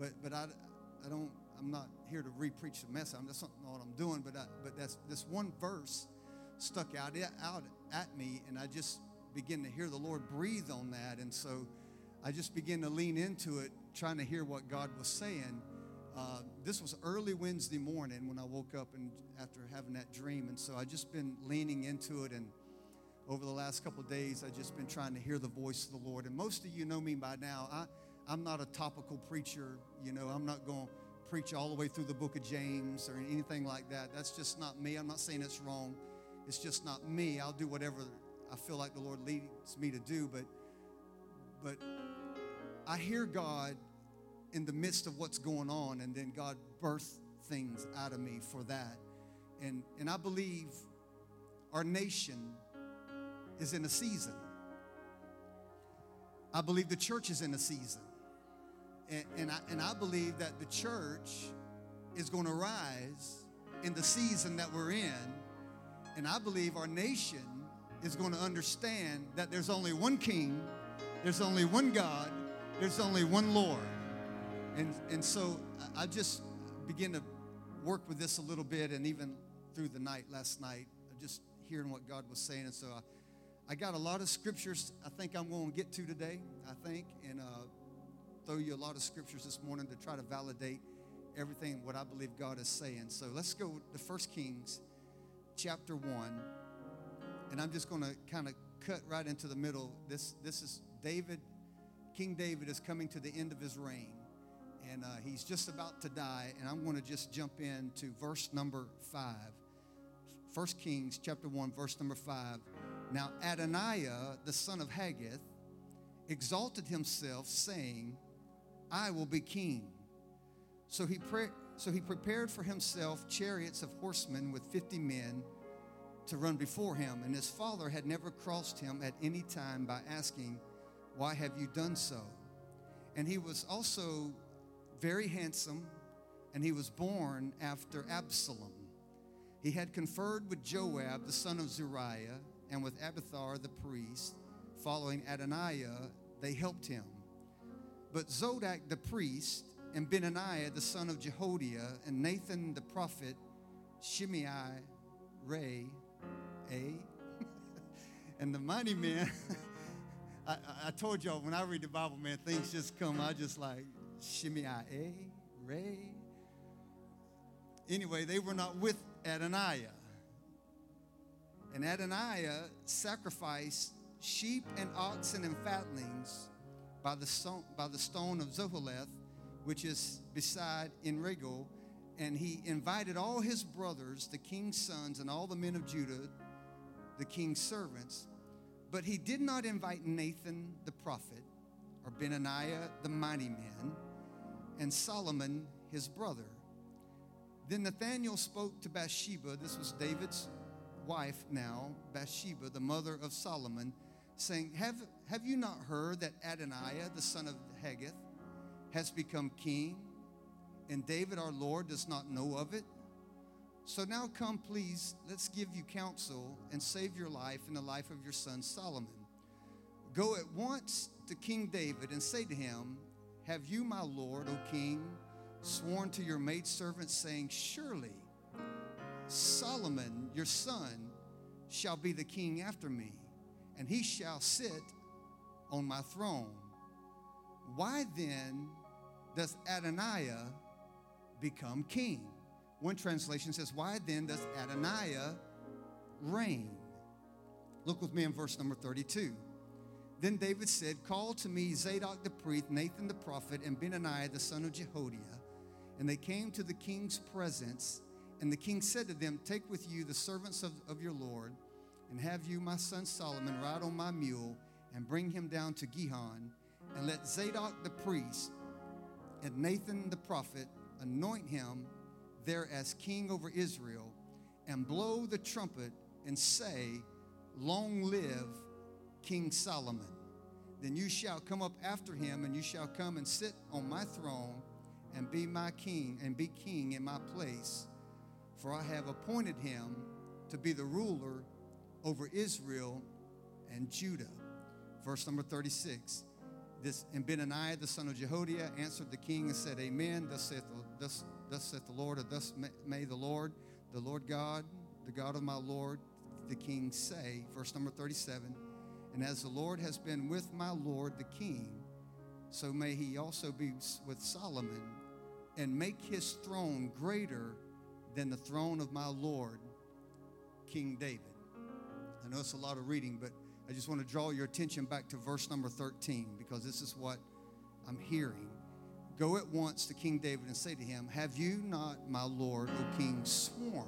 but but I, I don't. I'm not here to re-preach the message. I'm that's not what I'm doing. But I, but that's this one verse stuck out out at me, and I just begin to hear the Lord breathe on that, and so I just began to lean into it, trying to hear what God was saying. Uh, this was early Wednesday morning when I woke up and after having that dream, and so I just been leaning into it and over the last couple days, I've just been trying to hear the voice of the Lord. And most of you know me by now. I, I'm not a topical preacher. You know, I'm not going to preach all the way through the book of James or anything like that. That's just not me. I'm not saying it's wrong. It's just not me. I'll do whatever I feel like the Lord leads me to do. But, but I hear God in the midst of what's going on, and then God birthed things out of me for that. And, and I believe our nation is in a season. I believe the church is in a season. And, and, I, and I believe that the church is going to rise in the season that we're in. And I believe our nation is going to understand that there's only one king, there's only one God, there's only one Lord. And, and so I just begin to work with this a little bit, and even through the night last night, just hearing what God was saying. And so I, I got a lot of scriptures I think I'm going to get to today, I think, and uh, throw you a lot of scriptures this morning to try to validate everything what I believe God is saying. So let's go to 1 Kings chapter 1. And I'm just going to kind of cut right into the middle. This, this is David, King David is coming to the end of his reign. And uh, he's just about to die. And I'm going to just jump into verse number 5. 1 Kings chapter 1, verse number 5. Now Adoniah, the son of Haggith, exalted himself, saying, I will be king. So he, pre- so he prepared for himself chariots of horsemen with 50 men to run before him. And his father had never crossed him at any time by asking, Why have you done so? And he was also very handsome, and he was born after Absalom. He had conferred with Joab, the son of Zeruiah and with Abiathar the priest, following Adoniah, they helped him. But Zadok the priest, and Benaniah the son of Jehoiada, and Nathan the prophet, Shimei, Ray, A, and the mighty men. I, I, told y'all when I read the Bible, man, things just come. I just like Shimei, A, Ray. Anyway, they were not with Adoniah. And Adoniah sacrificed sheep and oxen and fatlings by the stone, by the stone of Zoheleth, which is beside Enrogel. And he invited all his brothers, the king's sons, and all the men of Judah, the king's servants. But he did not invite Nathan the prophet, or Benaniah the mighty man, and Solomon his brother. Then Nathanael spoke to Bathsheba, this was David's wife now, Bathsheba, the mother of Solomon, saying, Have, have you not heard that Adoniah, the son of Haggith, has become king, and David our Lord does not know of it? So now come, please, let's give you counsel and save your life and the life of your son Solomon. Go at once to King David and say to him, Have you, my Lord, O king, sworn to your maidservant, saying, Surely Solomon, your son, shall be the king after me, and he shall sit on my throne. Why then does Adoniah become king? One translation says, Why then does Adoniah reign? Look with me in verse number 32. Then David said, Call to me Zadok the priest, Nathan the prophet, and Benaiah the son of Jehoiada. And they came to the king's presence. And the king said to them, Take with you the servants of, of your Lord, and have you my son Solomon ride on my mule, and bring him down to Gihon, and let Zadok the priest and Nathan the prophet anoint him there as king over Israel, and blow the trumpet and say, Long live King Solomon. Then you shall come up after him, and you shall come and sit on my throne, and be my king, and be king in my place for I have appointed him to be the ruler over Israel and Judah. Verse number 36. This, and Benaniah, the son of Jehoiada, answered the king and said, Amen. Thus saith, the, thus, thus saith the Lord, or thus may, may the Lord, the Lord God, the God of my Lord, the king say, verse number 37, and as the Lord has been with my Lord the king, so may he also be with Solomon and make his throne greater than the throne of my Lord, King David. I know it's a lot of reading, but I just want to draw your attention back to verse number 13 because this is what I'm hearing. Go at once to King David and say to him, Have you not, my Lord, O king, sworn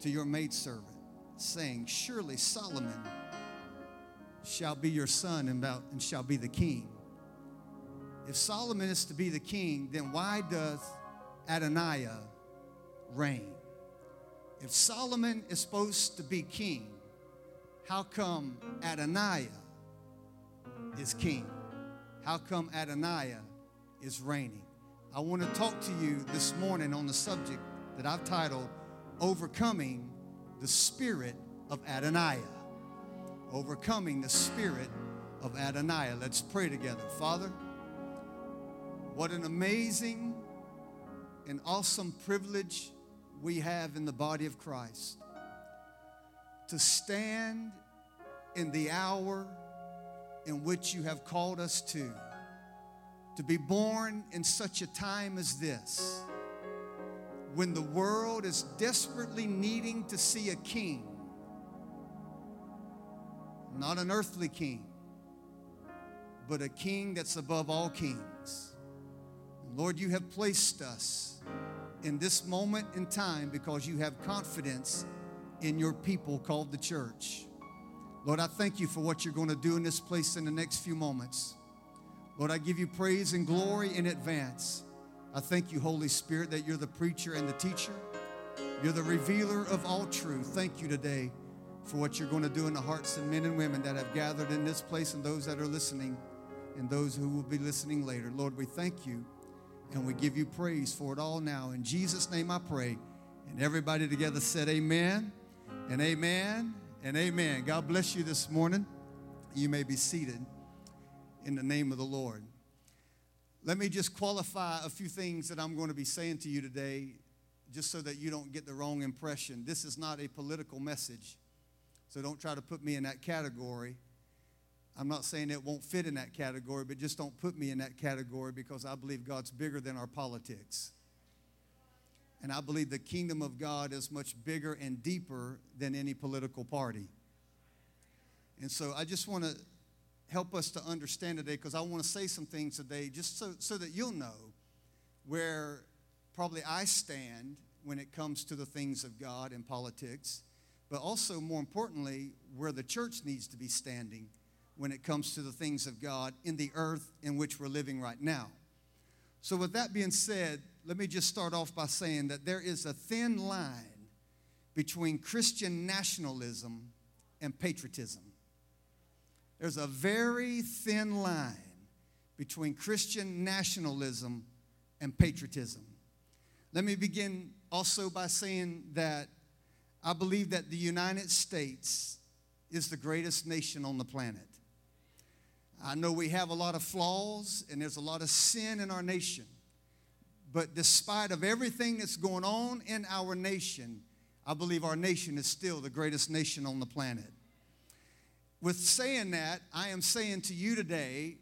to your maidservant, saying, Surely Solomon shall be your son and, shall be the king? If Solomon is to be the king, then why does Adoniah reign? If Solomon is supposed to be king, how come Adoniah is king? How come Adoniah is reigning? I want to talk to you this morning on the subject that I've titled Overcoming the Spirit of Adoniah. Overcoming the Spirit of Adoniah. Let's pray together. Father, what an amazing and awesome privilege we have in the body of Christ to stand in the hour in which you have called us to, to be born in such a time as this, when the world is desperately needing to see a king, not an earthly king, but a king that's above all kings. Lord, you have placed us in this moment in time because you have confidence in your people called the church. Lord, I thank you for what you're going to do in this place in the next few moments. Lord, I give you praise and glory in advance. I thank you, Holy Spirit, that you're the preacher and the teacher. You're the revealer of all truth. Thank you today for what you're going to do in the hearts of men and women that have gathered in this place and those that are listening and those who will be listening later. Lord, we thank you and we give you praise for it all now. In Jesus' name I pray. And everybody together said, Amen and amen and amen. God bless you this morning. You may be seated in the name of the Lord. Let me just qualify a few things that I'm going to be saying to you today, just so that you don't get the wrong impression. This is not a political message, so don't try to put me in that category. I'm not saying it won't fit in that category, but just don't put me in that category because I believe God's bigger than our politics. And I believe the kingdom of God is much bigger and deeper than any political party. And so I just want to help us to understand today because I want to say some things today just so, so that you'll know where probably I stand when it comes to the things of God and politics, but also more importantly, where the church needs to be standing when it comes to the things of God in the earth in which we're living right now. So, with that being said, let me just start off by saying that there is a thin line between Christian nationalism and patriotism. There's a very thin line between Christian nationalism and patriotism. Let me begin also by saying that I believe that the United States is the greatest nation on the planet. I know we have a lot of flaws and there's a lot of sin in our nation. But despite of everything that's going on in our nation, I believe our nation is still the greatest nation on the planet. With saying that, I am saying to you today,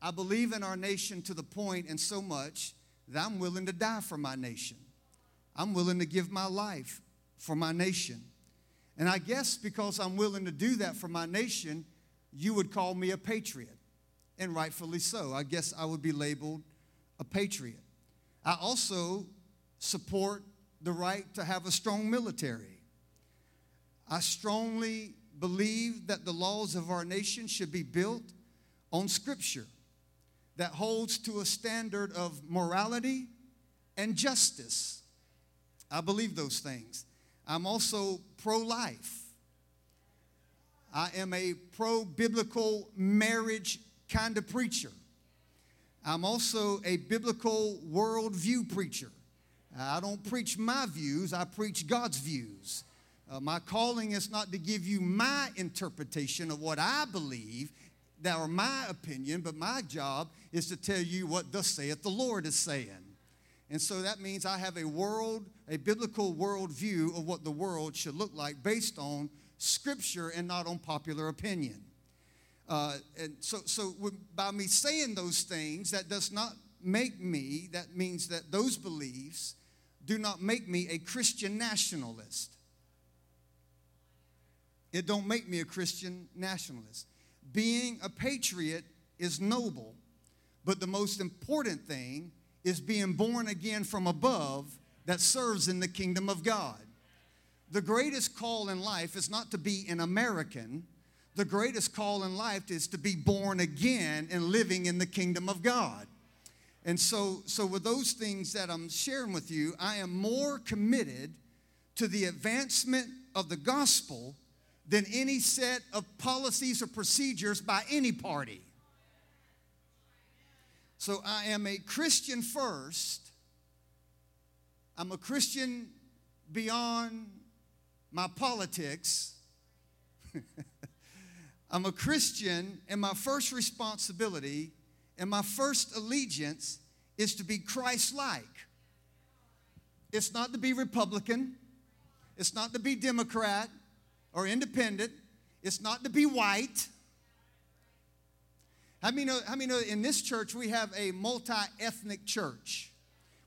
I believe in our nation to the point and so much that I'm willing to die for my nation. I'm willing to give my life for my nation. And I guess because I'm willing to do that for my nation, you would call me a patriot. And rightfully so. I guess I would be labeled a patriot. I also support the right to have a strong military. I strongly believe that the laws of our nation should be built on Scripture that holds to a standard of morality and justice. I believe those things. I'm also pro life. I am a pro biblical marriage kind of preacher. I'm also a biblical worldview preacher. I don't preach my views, I preach God's views. Uh, my calling is not to give you my interpretation of what I believe. that are my opinion, but my job is to tell you what thus saith the Lord is saying. And so that means I have a world, a biblical worldview of what the world should look like based on scripture and not on popular opinion. Uh, and so, so by me saying those things, that does not make me, that means that those beliefs do not make me a Christian nationalist. It don't make me a Christian nationalist. Being a patriot is noble, but the most important thing is being born again from above that serves in the kingdom of God. The greatest call in life is not to be an American. The greatest call in life is to be born again and living in the kingdom of God. And so, so with those things that I'm sharing with you, I am more committed to the advancement of the gospel than any set of policies or procedures by any party. So I am a Christian first. I'm a Christian beyond my politics. I'm a Christian, and my first responsibility and my first allegiance is to be Christ like. It's not to be Republican, it's not to be Democrat or independent, it's not to be white. How many know, how many know in this church we have a multi ethnic church?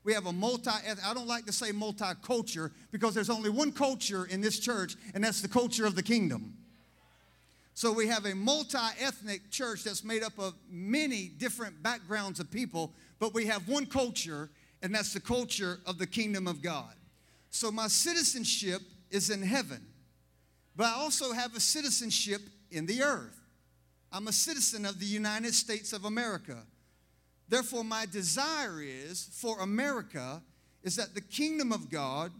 We have a multi I don't like to say multi culture because there's only one culture in this church, and that's the culture of the kingdom. So we have a multi ethnic church that's made up of many different backgrounds of people, but we have one culture, and that's the culture of the kingdom of God. So my citizenship is in heaven, but I also have a citizenship in the earth. I'm a citizen of the United States of America. Therefore, my desire is for America is that the kingdom of God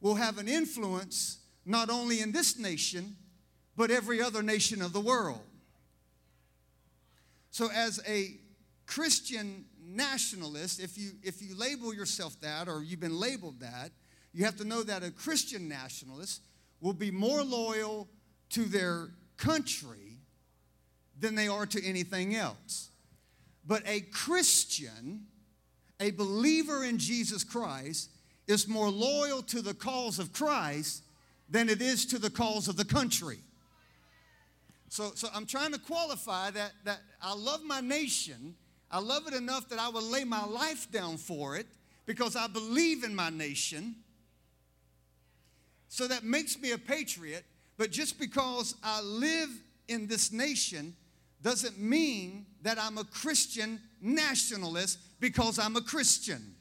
will have an influence not only in this nation, but every other nation of the world. So, as a Christian nationalist, if you, if you label yourself that or you've been labeled that, you have to know that a Christian nationalist will be more loyal to their country than they are to anything else. But a Christian, a believer in Jesus Christ, is more loyal to the cause of Christ than it is to the cause of the country. So, so I'm trying to qualify that, that I love my nation. I love it enough that I will lay my life down for it because I believe in my nation. So that makes me a patriot. But just because I live in this nation doesn't mean that I'm a Christian nationalist because I'm a Christian.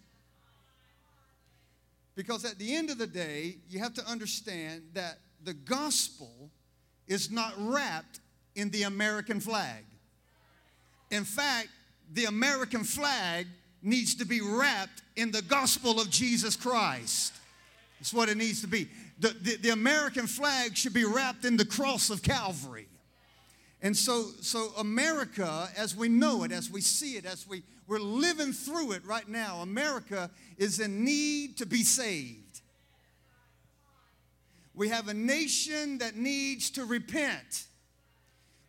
Because at the end of the day, you have to understand that the gospel is not wrapped in the American flag. In fact, the American flag needs to be wrapped in the gospel of Jesus Christ. That's what it needs to be. The, the, the, American flag should be wrapped in the cross of Calvary. And so, so America, as we know it, as we see it, as we, we're living through it right now, America is in need to be saved. We have a nation that needs to repent.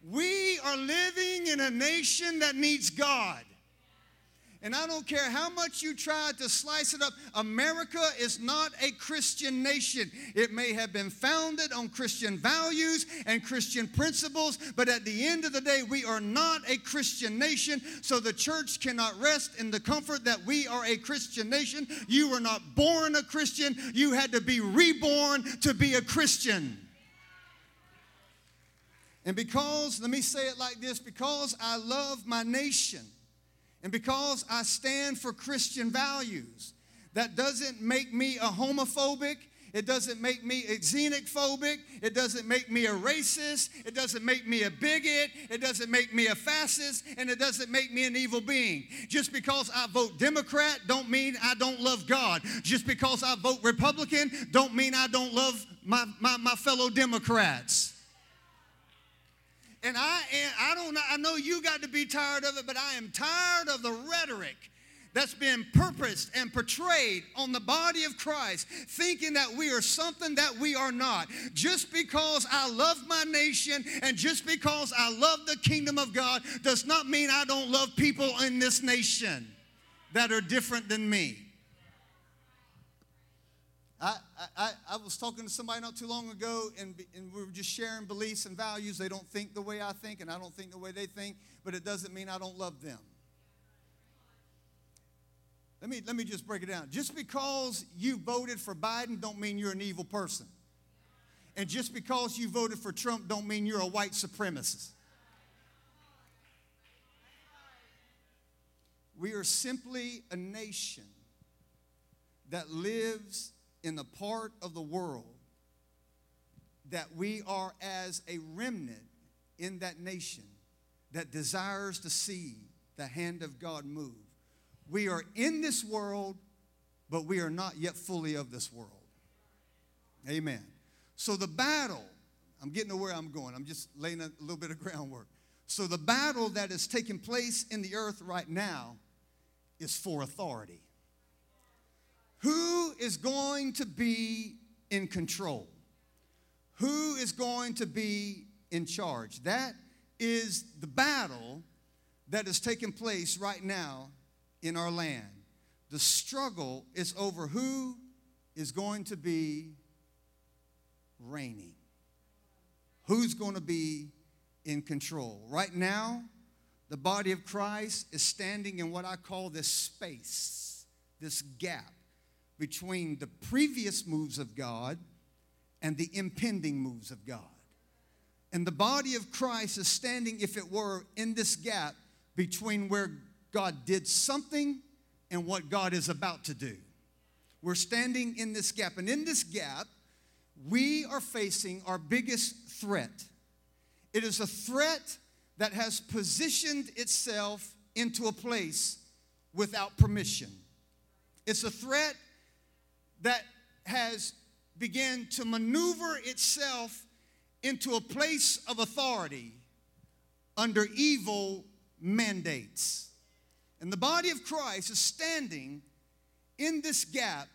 We are living in a nation that needs God. And I don't care how much you try to slice it up, America is not a Christian nation. It may have been founded on Christian values and Christian principles, but at the end of the day, we are not a Christian nation. So the church cannot rest in the comfort that we are a Christian nation. You were not born a Christian, you had to be reborn to be a Christian. And because, let me say it like this because I love my nation and because I stand for Christian values, that doesn't make me a homophobic. It doesn't make me a xenophobic. It doesn't make me a racist. It doesn't make me a bigot. It doesn't make me a fascist. And it doesn't make me an evil being. Just because I vote Democrat don't mean I don't love God. Just because I vote Republican don't mean I don't love my, my, my fellow Democrats. And I, am, I don't I know you got to be tired of it, but I am tired of the rhetoric that's been purposed and portrayed on the body of Christ, thinking that we are something that we are not. Just because I love my nation and just because I love the kingdom of God does not mean I don't love people in this nation that are different than me. I, I, I was talking to somebody not too long ago, and, and we were just sharing beliefs and values. They don't think the way I think, and I don't think the way they think, but it doesn't mean I don't love them. Let me, let me just break it down. Just because you voted for Biden don't mean you're an evil person. And just because you voted for Trump don't mean you're a white supremacist. We are simply a nation that lives in the part of the world that we are as a remnant in that nation that desires to see the hand of God move. We are in this world, but we are not yet fully of this world. Amen. So the battle, I'm getting to where I'm going. I'm just laying a little bit of groundwork. So the battle that is taking place in the earth right now is for authority. Who is going to be in control? Who is going to be in charge? That is the battle that is taking place right now in our land. The struggle is over who is going to be reigning, who's going to be in control. Right now, the body of Christ is standing in what I call this space, this gap between the previous moves of God and the impending moves of God. And the body of Christ is standing, if it were, in this gap between where God did something and what God is about to do. We're standing in this gap. And in this gap, we are facing our biggest threat. It is a threat that has positioned itself into a place without permission. It's a threat that has begun to maneuver itself into a place of authority under evil mandates. And the body of Christ is standing in this gap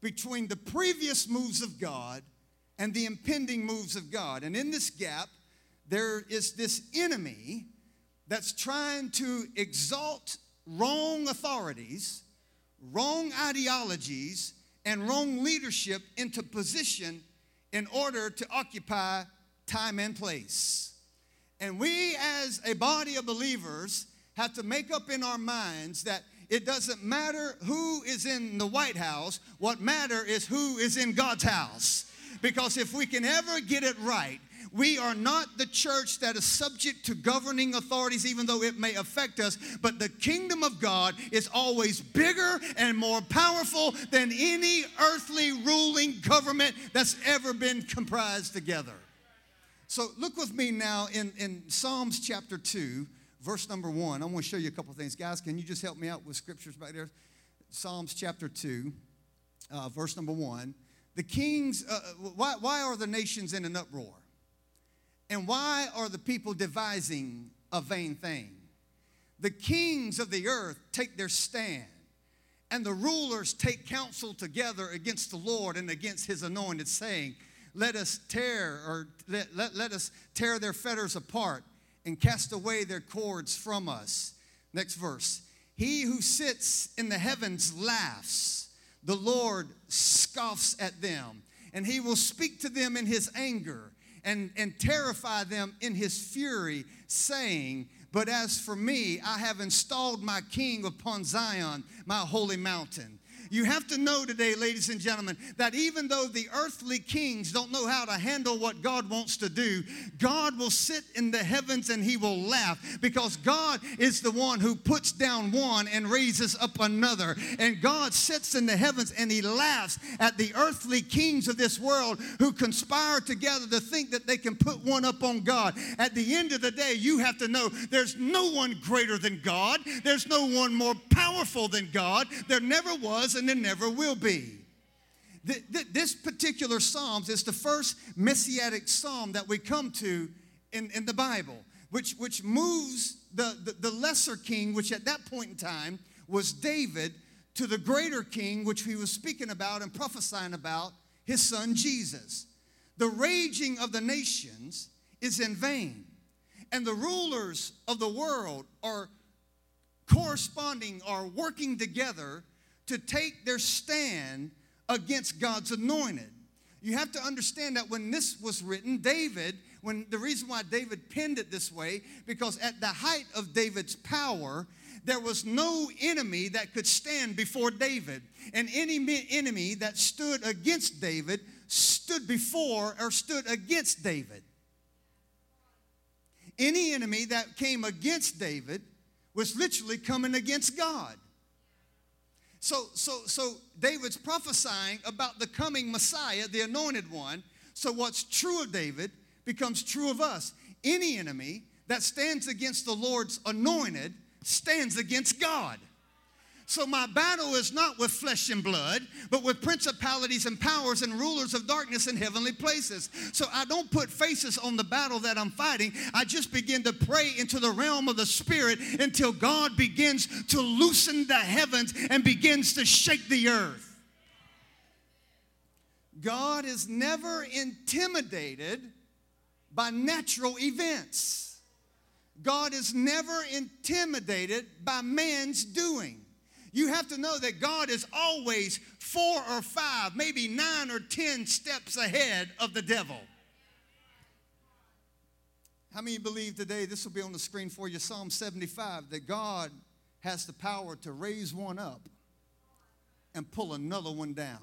between the previous moves of God and the impending moves of God. And in this gap, there is this enemy that's trying to exalt wrong authorities, wrong ideologies, and wrong leadership into position in order to occupy time and place. And we, as a body of believers, have to make up in our minds that it doesn't matter who is in the White House, what matter is who is in God's house. Because if we can ever get it right, we are not the church that is subject to governing authorities, even though it may affect us, but the kingdom of God is always bigger and more powerful than any earthly ruling government that's ever been comprised together. So look with me now in, in Psalms chapter 2, verse number 1. I want to show you a couple things. Guys, can you just help me out with scriptures back there? Psalms chapter 2, uh, verse number 1. The kings, uh, why, why are the nations in an uproar? And why are the people devising a vain thing? The kings of the earth take their stand, and the rulers take counsel together against the Lord and against his anointed, saying, Let us tear or let, let, let us tear their fetters apart and cast away their cords from us. Next verse. He who sits in the heavens laughs, the Lord scoffs at them, and he will speak to them in his anger and, and terrify them in his fury, saying, But as for me, I have installed my king upon Zion, my holy mountain. You have to know today, ladies and gentlemen, that even though the earthly kings don't know how to handle what God wants to do, God will sit in the heavens and he will laugh because God is the one who puts down one and raises up another. And God sits in the heavens and he laughs at the earthly kings of this world who conspire together to think that they can put one up on God. At the end of the day, you have to know there's no one greater than God, there's no one more powerful than God. There never was and there never will be. This particular Psalms is the first messianic psalm that we come to in, in the Bible, which, which moves the, the, the lesser king, which at that point in time was David to the greater king, which he was speaking about and prophesying about, his son Jesus. The raging of the nations is in vain, and the rulers of the world are corresponding, are working together to take their stand against God's anointed. You have to understand that when this was written, David, when the reason why David penned it this way, because at the height of David's power, there was no enemy that could stand before David. And any enemy that stood against David stood before or stood against David. Any enemy that came against David was literally coming against God. So, so, so David's prophesying about the coming Messiah, the anointed one. So what's true of David becomes true of us. Any enemy that stands against the Lord's anointed stands against God. So my battle is not with flesh and blood, but with principalities and powers and rulers of darkness in heavenly places. So I don't put faces on the battle that I'm fighting. I just begin to pray into the realm of the spirit until God begins to loosen the heavens and begins to shake the earth. God is never intimidated by natural events. God is never intimidated by man's doing. You have to know that God is always four or five, maybe nine or ten steps ahead of the devil. How many believe today, this will be on the screen for you, Psalm 75, that God has the power to raise one up and pull another one down?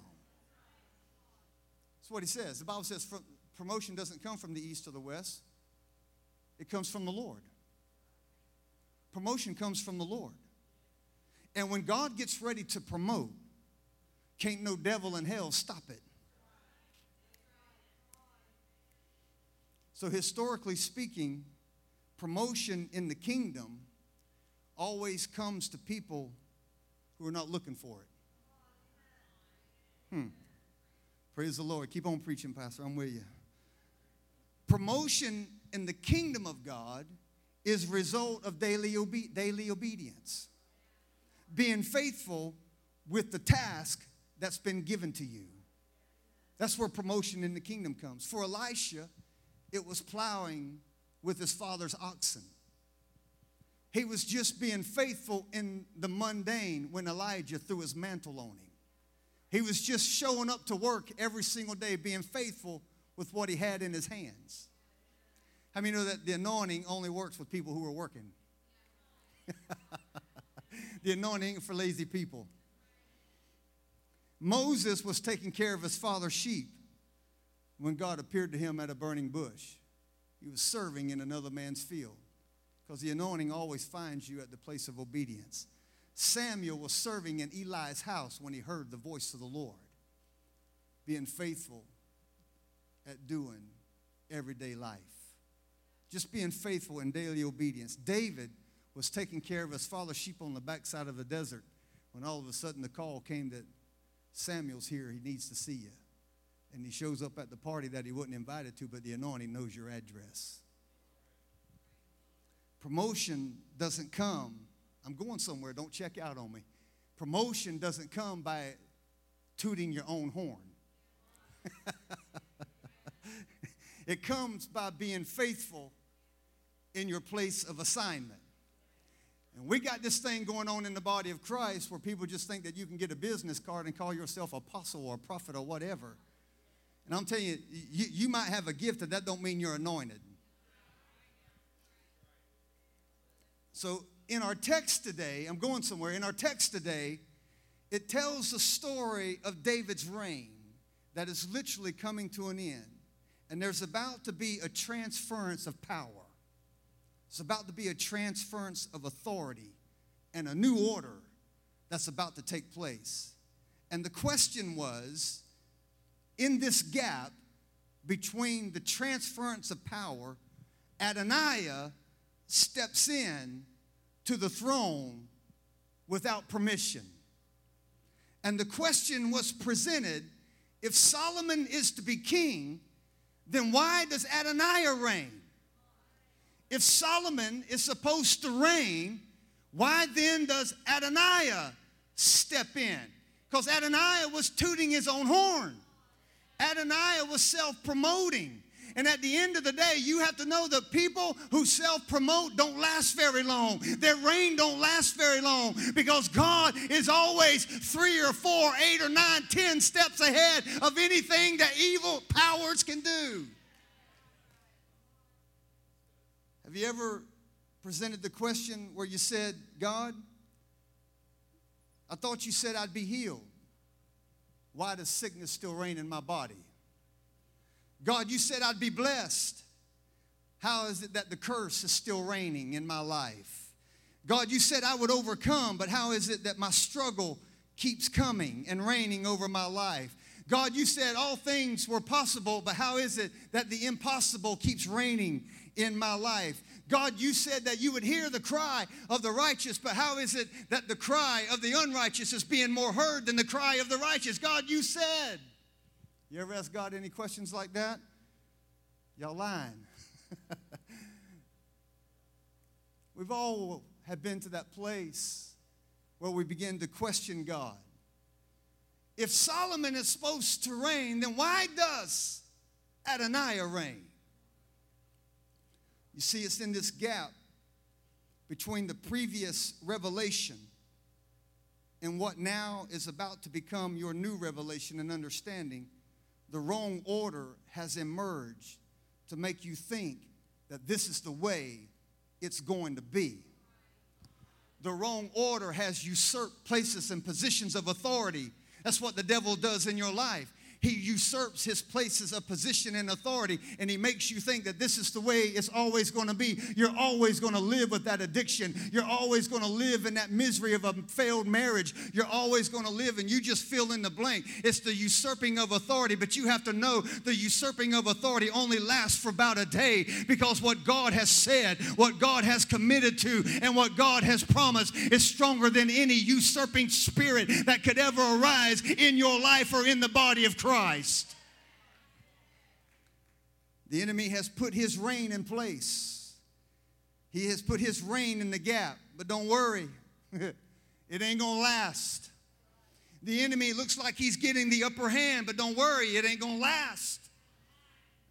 That's what he says. The Bible says promotion doesn't come from the east or the west, it comes from the Lord. Promotion comes from the Lord. And when God gets ready to promote, can't no devil in hell stop it. So, historically speaking, promotion in the kingdom always comes to people who are not looking for it. Hmm. Praise the Lord. Keep on preaching, Pastor. I'm with you. Promotion in the kingdom of God is result of daily, obe- daily obedience being faithful with the task that's been given to you. That's where promotion in the kingdom comes. For Elisha, it was plowing with his father's oxen. He was just being faithful in the mundane when Elijah threw his mantle on him. He was just showing up to work every single day, being faithful with what he had in his hands. How many know that the anointing only works with people who are working? the anointing for lazy people. Moses was taking care of his father's sheep when God appeared to him at a burning bush. He was serving in another man's field because the anointing always finds you at the place of obedience. Samuel was serving in Eli's house when he heard the voice of the Lord, being faithful at doing everyday life. Just being faithful in daily obedience. David was taking care of his father's sheep on the backside of the desert when all of a sudden the call came that Samuel's here, he needs to see you. And he shows up at the party that he wasn't invited to, but the anointing knows your address. Promotion doesn't come, I'm going somewhere, don't check out on me. Promotion doesn't come by tooting your own horn. it comes by being faithful in your place of assignment. And we got this thing going on in the body of Christ where people just think that you can get a business card and call yourself apostle or prophet or whatever. And I'm telling you, you, you might have a gift, but that don't mean you're anointed. So in our text today, I'm going somewhere. In our text today, it tells the story of David's reign that is literally coming to an end. And there's about to be a transference of power. It's about to be a transference of authority and a new order that's about to take place. And the question was in this gap between the transference of power, Adoniah steps in to the throne without permission. And the question was presented if Solomon is to be king, then why does Adoniah reign? If Solomon is supposed to reign, Why then does Adoniah step in? Because Adoniah was tooting his own horn. Adoniah was self promoting. And at the end of the day, you have to know that people who self-promote don't last very long. Their reign don't last very long because God is always three or four, eight or nine, ten steps ahead of anything that evil powers can do. Have you ever presented the question where you said, God, I thought you said I'd be healed. Why does sickness still reign in my body? God, you said I'd be blessed. How is it that the curse is still reigning in my life? God, you said I would overcome, but how is it that my struggle keeps coming and reigning over my life? God, you said all things were possible, but how is it that the impossible keeps reigning in my life? God, you said that you would hear the cry of the righteous, but how is it that the cry of the unrighteous is being more heard than the cry of the righteous? God, you said. You ever ask God any questions like that? Y'all lying. We've all have been to that place where we begin to question God. If Solomon is supposed to reign, then why does Adoniah reign? You see, it's in this gap between the previous revelation and what now is about to become your new revelation and understanding the wrong order has emerged to make you think that this is the way it's going to be. The wrong order has usurped places and positions of authority. That's what the devil does in your life. He usurps his places of position and authority, and he makes you think that this is the way it's always going to be. You're always going to live with that addiction. You're always going to live in that misery of a failed marriage. You're always going to live, and you just fill in the blank. It's the usurping of authority, but you have to know the usurping of authority only lasts for about a day because what God has said, what God has committed to, and what God has promised is stronger than any usurping spirit that could ever arise in your life or in the body of Christ. Christ. The enemy has put his reign in place. He has put his reign in the gap. But don't worry, it ain't gonna last. The enemy looks like he's getting the upper hand, but don't worry, it ain't gonna last.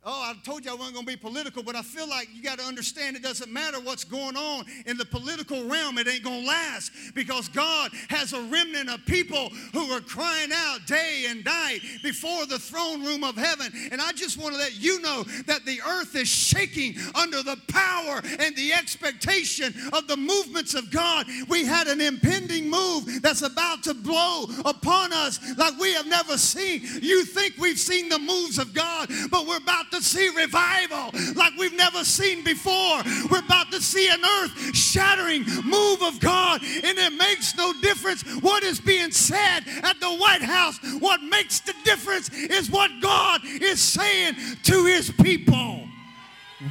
Oh, I told you I wasn't going to be political, but I feel like you got to understand it doesn't matter what's going on in the political realm, it ain't going to last because God has a remnant of people who are crying out day and night before the throne room of heaven. And I just want to let you know that the earth is shaking under the power and the expectation of the movements of God. We had an impending move that's about to blow upon us like we have never seen. You think we've seen the moves of God, but we're about to see revival like we've never seen before. We're about to see an earth shattering move of God, and it makes no difference what is being said at the White House. What makes the difference is what God is saying to his people.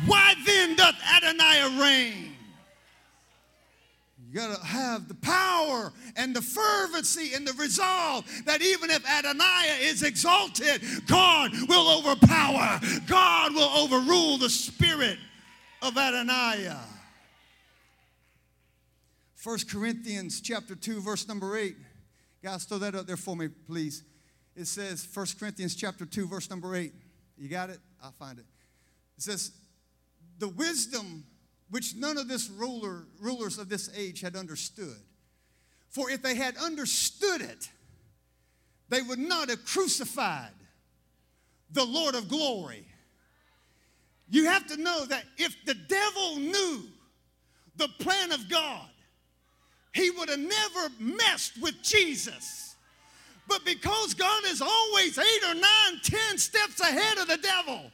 Why then doth Adoniah reign? You got to have the power and the fervency and the resolve that even if Adoniah is exalted, God will overpower, God will overrule the spirit of Adoniah. 1 Corinthians chapter 2 verse number 8. Guys, throw that up there for me, please. It says 1 Corinthians chapter 2 verse number 8. You got it? I'll find it. It says, "The wisdom which none of this ruler, rulers of this age had understood. For if they had understood it, they would not have crucified the Lord of glory. You have to know that if the devil knew the plan of God, he would have never messed with Jesus. But because God is always eight or nine, ten steps ahead of the devil,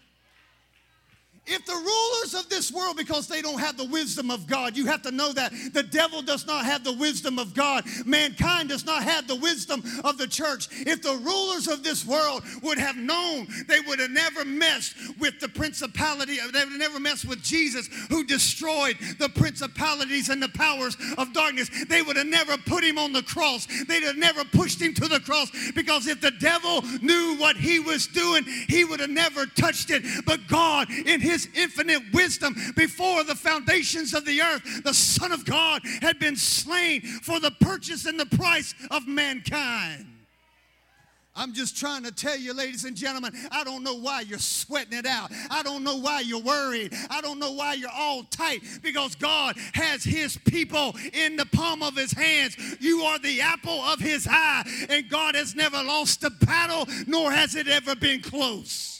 if the rulers of this world, because they don't have the wisdom of God, you have to know that the devil does not have the wisdom of God. Mankind does not have the wisdom of the church. If the rulers of this world would have known, they would have never messed with the principality, they would have never messed with Jesus who destroyed the principalities and the powers of darkness. They would have never put him on the cross. They'd have never pushed him to the cross because if the devil knew what he was doing, he would have never touched it. But God, in his his infinite wisdom before the foundations of the earth, the Son of God had been slain for the purchase and the price of mankind. I'm just trying to tell you, ladies and gentlemen, I don't know why you're sweating it out. I don't know why you're worried. I don't know why you're all tight because God has His people in the palm of His hands. You are the apple of His eye, and God has never lost a battle, nor has it ever been close.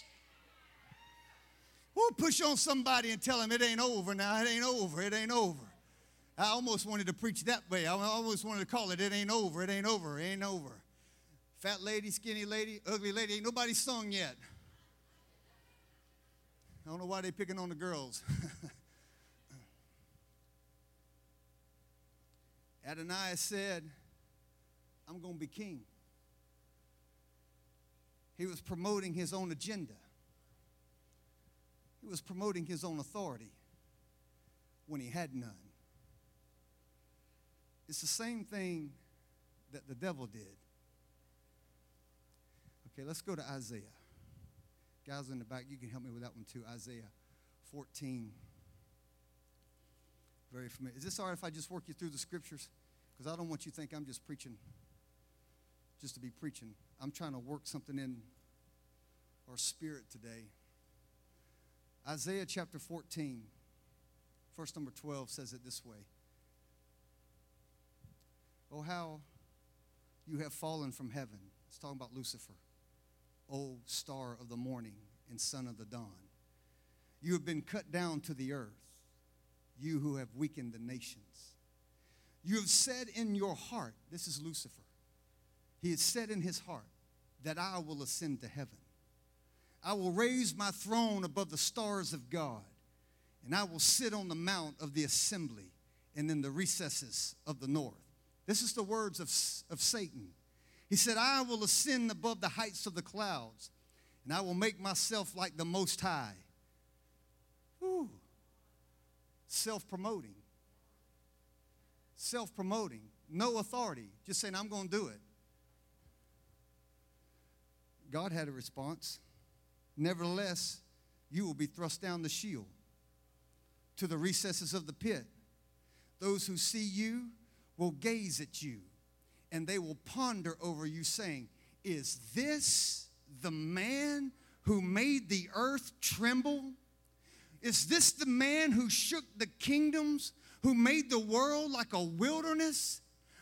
We'll push on somebody and tell them it ain't over now. It ain't over. It ain't over. I almost wanted to preach that way. I almost wanted to call it, it ain't over. It ain't over. It ain't over. Fat lady, skinny lady, ugly lady, ain't nobody sung yet. I don't know why they picking on the girls. Adoniah said, I'm going to be king. He was promoting his own agenda. He was promoting his own authority when he had none. It's the same thing that the devil did. Okay, let's go to Isaiah. Guys in the back, you can help me with that one too. Isaiah 14. Very familiar. Is this all right if I just work you through the scriptures? Because I don't want you to think I'm just preaching just to be preaching. I'm trying to work something in our spirit today. Isaiah chapter 14, verse number 12 says it this way Oh, how you have fallen from heaven. It's talking about Lucifer. O star of the morning and son of the dawn. You have been cut down to the earth, you who have weakened the nations. You have said in your heart, this is Lucifer, he has said in his heart, that I will ascend to heaven. I will raise my throne above the stars of God, and I will sit on the mount of the assembly and in the recesses of the north. This is the words of, of Satan he said, I will ascend above the heights of the clouds, and I will make myself like the Most High. Self promoting. Self promoting. No authority. Just saying, I'm going to do it. God had a response. Nevertheless, you will be thrust down the Sheol to the recesses of the pit. Those who see you will gaze at you and they will ponder over you, saying, Is this the man who made the earth tremble? Is this the man who shook the kingdoms, who made the world like a wilderness?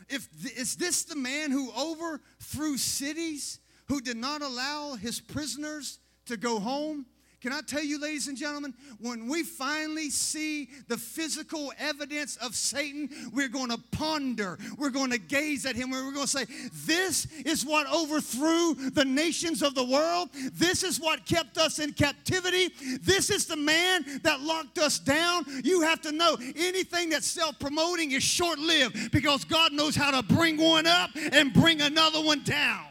If th- is this the man who overthrew cities, who did not allow his prisoners to go home? Can I tell you, ladies and gentlemen, when we finally see the physical evidence of Satan, we're going to ponder, we're going to gaze at him, and we're going to say, This is what overthrew the nations of the world. This is what kept us in captivity. This is the man that locked us down. You have to know anything that's self promoting is short lived because God knows how to bring one up and bring another one down.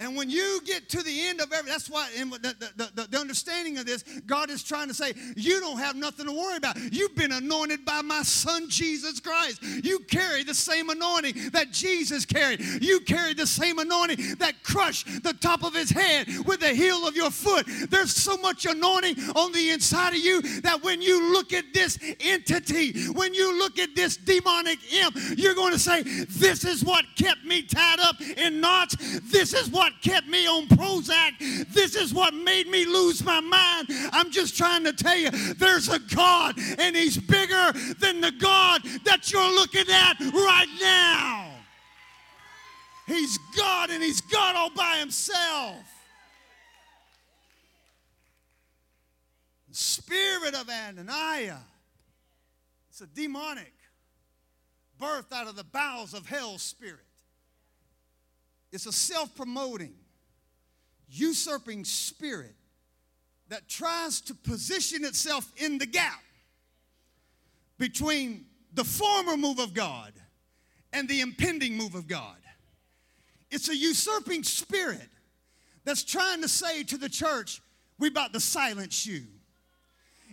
And when you get to the end of every, that's why the, the, the, the, understanding of this, God is trying to say, you don't have nothing to worry about. You've been anointed by my son, Jesus Christ. You carry the same anointing that Jesus carried. You carry the same anointing that crushed the top of his head with the heel of your foot. There's so much anointing on the inside of you that when you look at this entity, when you look at this demonic imp, you're going to say, this is what kept me tied up in knots. This is what what kept me on Prozac. This is what made me lose my mind. I'm just trying to tell you there's a God, and He's bigger than the God that you're looking at right now. He's God, and He's God all by Himself. The spirit of Adoniah. It's a demonic birth out of the bowels of hell spirit. It's a self promoting, usurping spirit that tries to position itself in the gap between the former move of God and the impending move of God. It's a usurping spirit that's trying to say to the church, we about to silence you.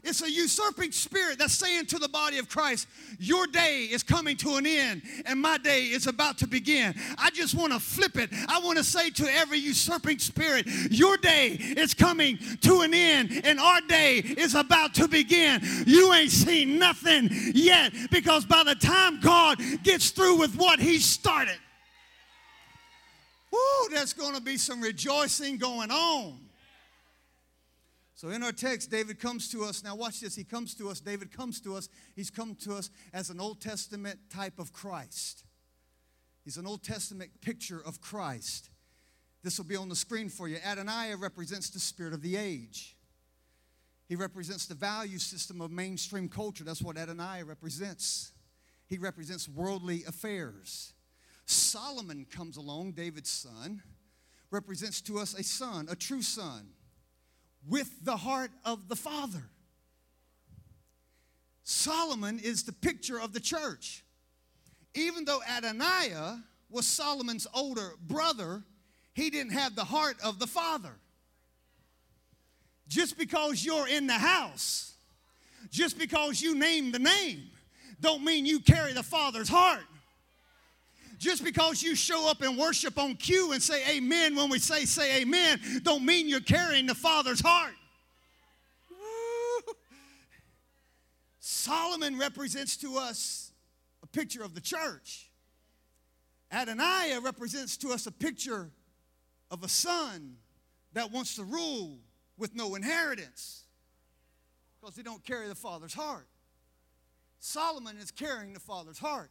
It's a usurping spirit that's saying to the body of Christ, Your day is coming to an end and my day is about to begin. I just want to flip it. I want to say to every usurping spirit, Your day is coming to an end and our day is about to begin. You ain't seen nothing yet because by the time God gets through with what He started, whoo, there's going to be some rejoicing going on. So in our text, David comes to us. Now, watch this. He comes to us. David comes to us. He's come to us as an Old Testament type of Christ. He's an Old Testament picture of Christ. This will be on the screen for you. Adoniah represents the spirit of the age. He represents the value system of mainstream culture. That's what Adoniah represents. He represents worldly affairs. Solomon comes along, David's son, represents to us a son, a true son with the heart of the Father. Solomon is the picture of the church. Even though Adoniah was Solomon's older brother, he didn't have the heart of the Father. Just because you're in the house, just because you name the name, don't mean you carry the Father's heart. Just because you show up and worship on cue and say amen when we say say amen, don't mean you're carrying the Father's heart. Solomon represents to us a picture of the church. Adoniah represents to us a picture of a son that wants to rule with no inheritance because they don't carry the father's heart. Solomon is carrying the father's heart.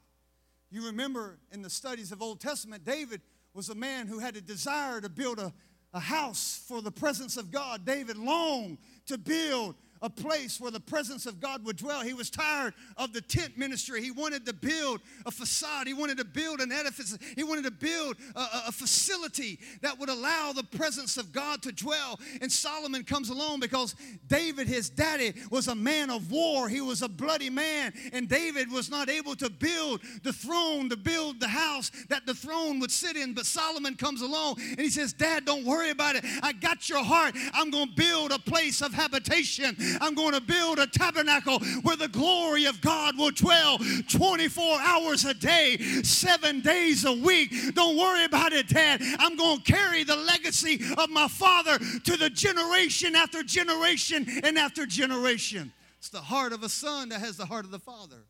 You remember in the studies of Old Testament, David was a man who had a desire to build a, a house for the presence of God. David longed to build a place where the presence of God would dwell. He was tired of the tent ministry. He wanted to build a facade. He wanted to build an edifice. He wanted to build a, a, facility that would allow the presence of God to dwell. And Solomon comes along because David, his daddy, was a man of war. He was a bloody man. And David was not able to build the throne, to build the house that the throne would sit in. But Solomon comes along and he says, Dad, don't worry about it. I got your heart. I'm going to build a place of habitation. I'm going to build a tabernacle where the glory of God will dwell 24 hours a day, seven days a week. Don't worry about it, Dad. I'm going to carry the legacy of my father to the generation after generation and after generation. It's the heart of a son that has the heart of the father.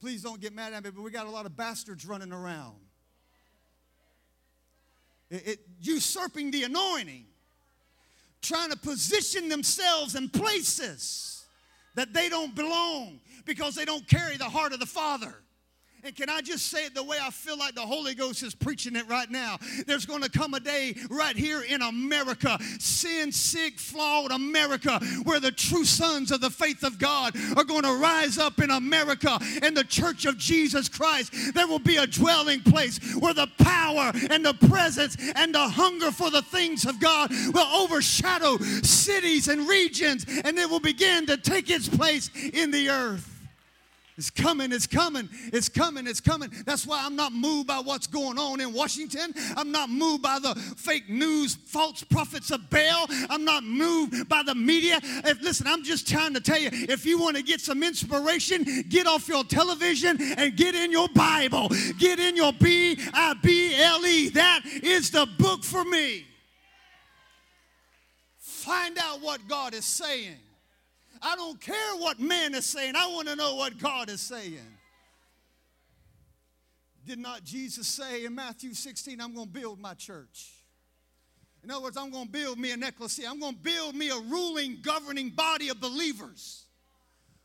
Please don't get mad at me, but we got a lot of bastards running around. It, it, usurping the anointing trying to position themselves in places that they don't belong because they don't carry the heart of the Father. And can I just say it the way I feel like the Holy Ghost is preaching it right now? There's going to come a day right here in America, sin sick, flawed America, where the true sons of the faith of God are going to rise up in America and the church of Jesus Christ. There will be a dwelling place where the power and the presence and the hunger for the things of God will overshadow cities and regions and it will begin to take its place in the earth. It's coming, it's coming, it's coming, it's coming. That's why I'm not moved by what's going on in Washington. I'm not moved by the fake news, false prophets of Baal. I'm not moved by the media. If, listen, I'm just trying to tell you if you want to get some inspiration, get off your television and get in your Bible. Get in your B I B L E. That is the book for me. Find out what God is saying. I don't care what man is saying. I want to know what God is saying. Did not Jesus say in Matthew 16, I'm going to build my church? In other words, I'm going to build me an ecclesia. I'm going to build me a ruling, governing body of believers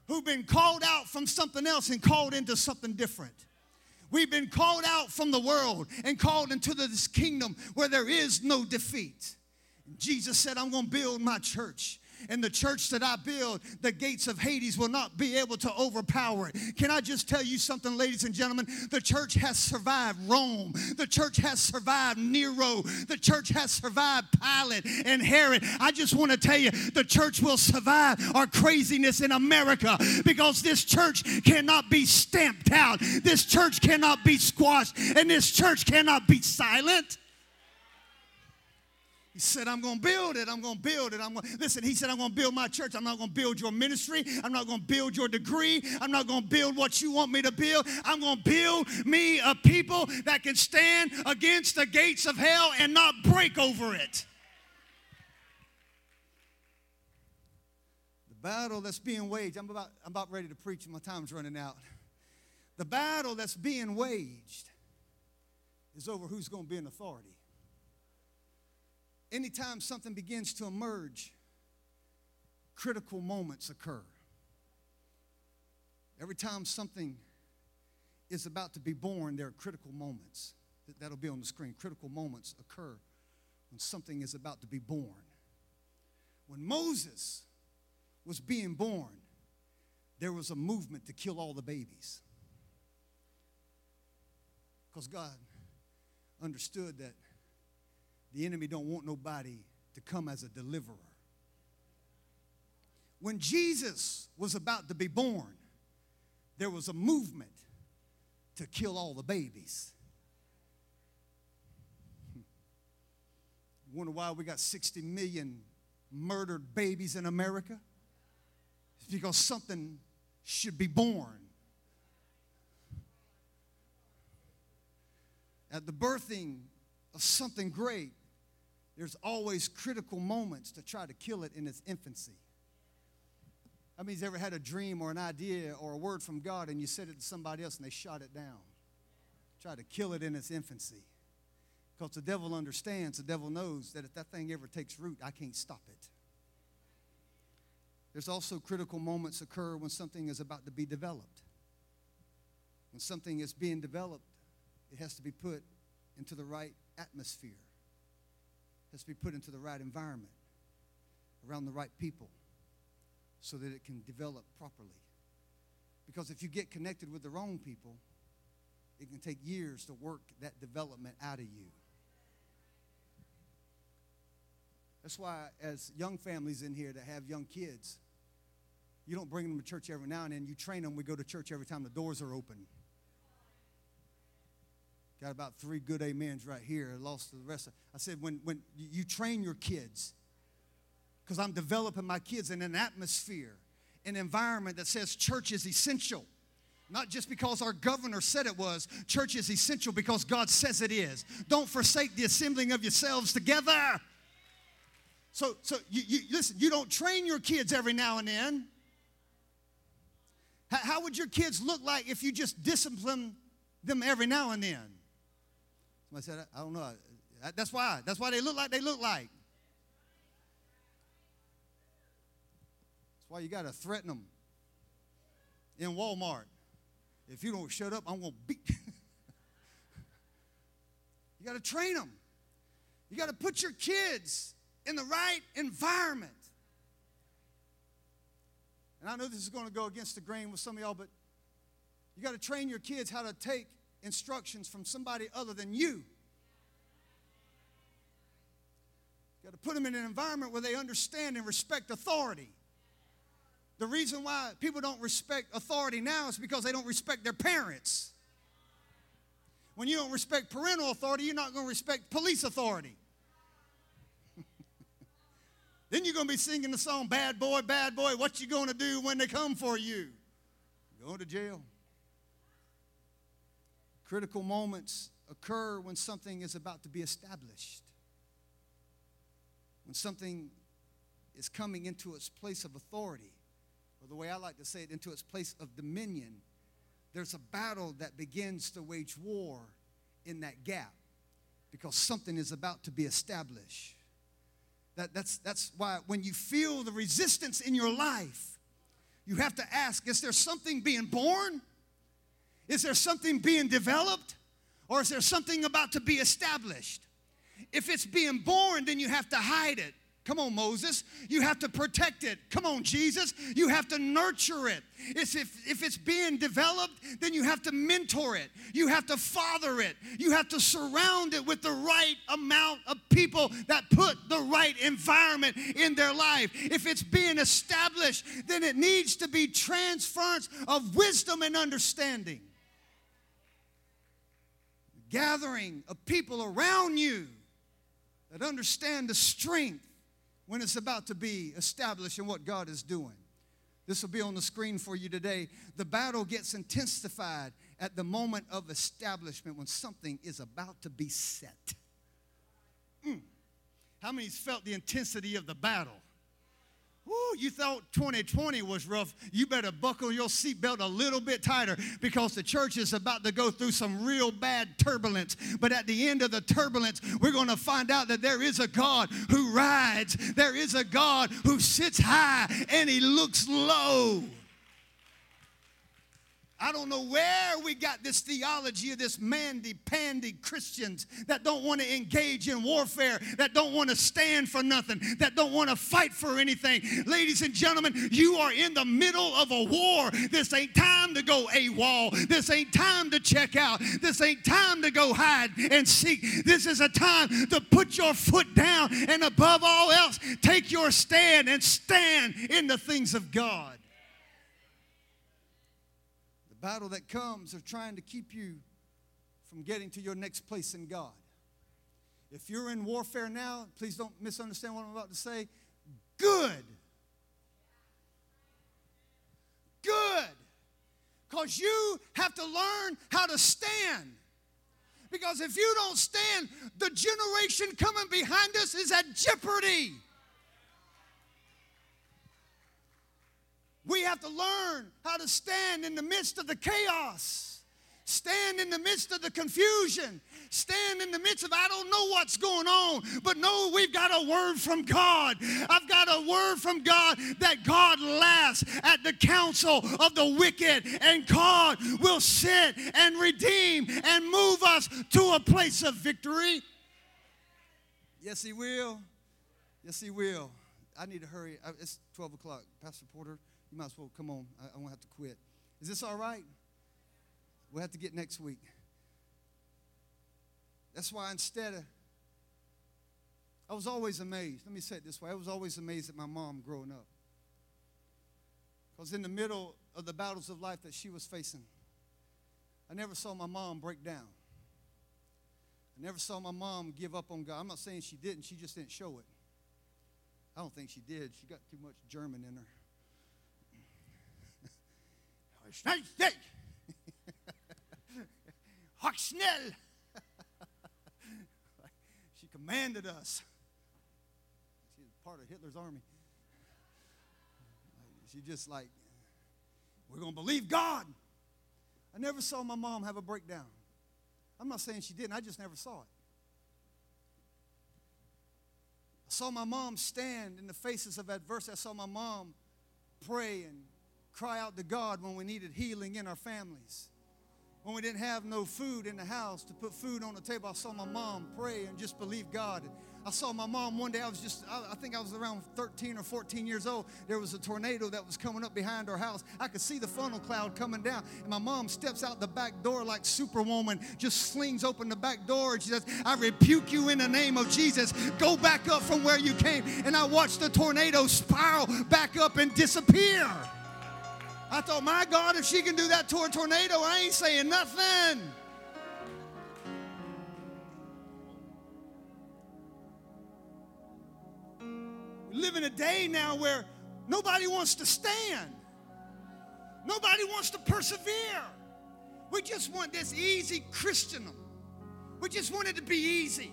who've been called out from something else and called into something different. We've been called out from the world and called into this kingdom where there is no defeat. Jesus said, I'm going to build my church and the church that I build, the gates of Hades will not be able to overpower it. Can I just tell you something, ladies and gentlemen? The church has survived Rome, the church has survived Nero, the church has survived Pilate and Herod. I just want to tell you, the church will survive our craziness in America because this church cannot be stamped out, this church cannot be squashed, and this church cannot be silent. He said, I'm going to build it. I'm going to build it. I'm going Listen, he said, I'm going to build my church. I'm not going to build your ministry. I'm not going to build your degree. I'm not going to build what you want me to build. I'm going to build me a people that can stand against the gates of hell and not break over it. The battle that's being waged, I'm about, I'm about ready to preach. My time's running out. The battle that's being waged is over who's going to be in authority anytime something begins to emerge, critical moments occur. Every time something is about to be born, there are critical moments. That'll be on the screen. Critical moments occur when something is about to be born. When Moses was being born, there was a movement to kill all the babies. Because God understood that the enemy don't want nobody to come as a deliverer. When Jesus was about to be born, there was a movement to kill all the babies. Hmm. Wonder why we got 60 million murdered babies in America? It's because something should be born. At the birthing of something great, there's always critical moments to try to kill it in its infancy. How many's ever had a dream or an idea or a word from God and you said it to somebody else and they shot it down? Try to kill it in its infancy. Because the devil understands, the devil knows that if that thing ever takes root, I can't stop it. There's also critical moments occur when something is about to be developed. When something is being developed, it has to be put into the right atmosphere has to be put into the right environment, around the right people, so that it can develop properly. Because if you get connected with the wrong people, it can take years to work that development out of you. That's why, as young families in here that have young kids, you don't bring them to church every now and then. You train them. We go to church every time the doors are open. Got about three good amens right here. Lost the rest. Of, I said, when, when you train your kids, because I'm developing my kids in an atmosphere, an environment that says church is essential. Not just because our governor said it was. Church is essential because God says it is. Don't forsake the assembling of yourselves together. So, so you, you listen, you don't train your kids every now and then. How, how would your kids look like if you just discipline them every now and then? Somebody said, I don't know. Uh, that's why. That's why they look like they look like. That's why you got to threaten them in Walmart. If you don't shut up, I'm going to beat you. you got to train them. You got to put your kids in the right environment. And I know this is going to go against the grain with some of y'all, but you got to train your kids how to take instructions from somebody other than you. You got to put them in an environment where they understand and respect authority. The reason why people don't respect authority now is because they don't respect their parents. When you don't respect parental authority, you're not going to respect police authority. then you're going to be singing the song, Bad Boy, Bad Boy, what you going to do when they come for you? Going to jail. Critical moments occur when something is about to be established. When something is coming into its place of authority, or the way I like to say it, into its place of dominion, there's a battle that begins to wage war in that gap because something is about to be established. That, that's, that's why when you feel the resistance in your life, you have to ask is there something being born? Is there something being developed? Or is there something about to be established? If it's being born, then you have to hide it. Come on, Moses. You have to protect it. Come on, Jesus. You have to nurture it. It's if, if it's being developed, then you have to mentor it. You have to father it. You have to surround it with the right amount of people that put the right environment in their life. If it's being established, then it needs to be transference of wisdom and understanding gathering of people around you that understand the strength when it's about to be established in what God is doing. This will be on the screen for you today. The battle gets intensified at the moment of establishment when something is about to be set. Mm. How many's felt the intensity of the battle? Woo, you thought 2020 was rough. You better buckle your seatbelt a little bit tighter because the church is about to go through some real bad turbulence. But at the end of the turbulence, we're going to find out that there is a God who rides, there is a God who sits high and he looks low. I don't know where we got this theology of this mandy pandy Christians that don't want to engage in warfare, that don't want to stand for nothing, that don't want to fight for anything. Ladies and gentlemen, you are in the middle of a war. This ain't time to go AWOL. This ain't time to check out. This ain't time to go hide and seek. This is a time to put your foot down and above all else, take your stand and stand in the things of God battle that comes of trying to keep you from getting to your next place in God. If you're in warfare now, please don't misunderstand what I'm about to say. Good. Good. Because you have to learn how to stand. Because if you don't stand, the generation coming behind us is at jeopardy. Have to learn how to stand in the midst of the chaos, stand in the midst of the confusion, stand in the midst of, I don't know what's going on, but no, we've got a word from God. I've got a word from God that God laughs at the counsel of the wicked, and God will sit and redeem and move us to a place of victory. Yes, He will. Yes, He will. I need to hurry. Uh, it's 12 o'clock. Pastor Porter. You might as well come on. I, I won't have to quit. Is this all right? We'll have to get next week. That's why instead of, I was always amazed. Let me say it this way I was always amazed at my mom growing up. Because in the middle of the battles of life that she was facing, I never saw my mom break down. I never saw my mom give up on God. I'm not saying she didn't, she just didn't show it. I don't think she did. She got too much German in her. Schnell. Hock schnell. she commanded us. She's part of Hitler's army. She just like, we're going to believe God. I never saw my mom have a breakdown. I'm not saying she didn't, I just never saw it. I saw my mom stand in the faces of adversity. I saw my mom pray and cry out to God when we needed healing in our families. When we didn't have no food in the house to put food on the table, I saw my mom pray and just believe God. I saw my mom one day, I was just, I, think I was around 13 or 14 years old. There was a tornado that was coming up behind our house. I could see the funnel cloud coming down. And my mom steps out the back door like Superwoman, just slings open the back door. And she says, I rebuke you in the name of Jesus. Go back up from where you came. And I watched the tornado spiral back up and disappear. I thought, my God, if she can do that to a tornado, I ain't saying nothing. We live in a day now where nobody wants to stand, nobody wants to persevere. We just want this easy Christendom. We just want it to be easy.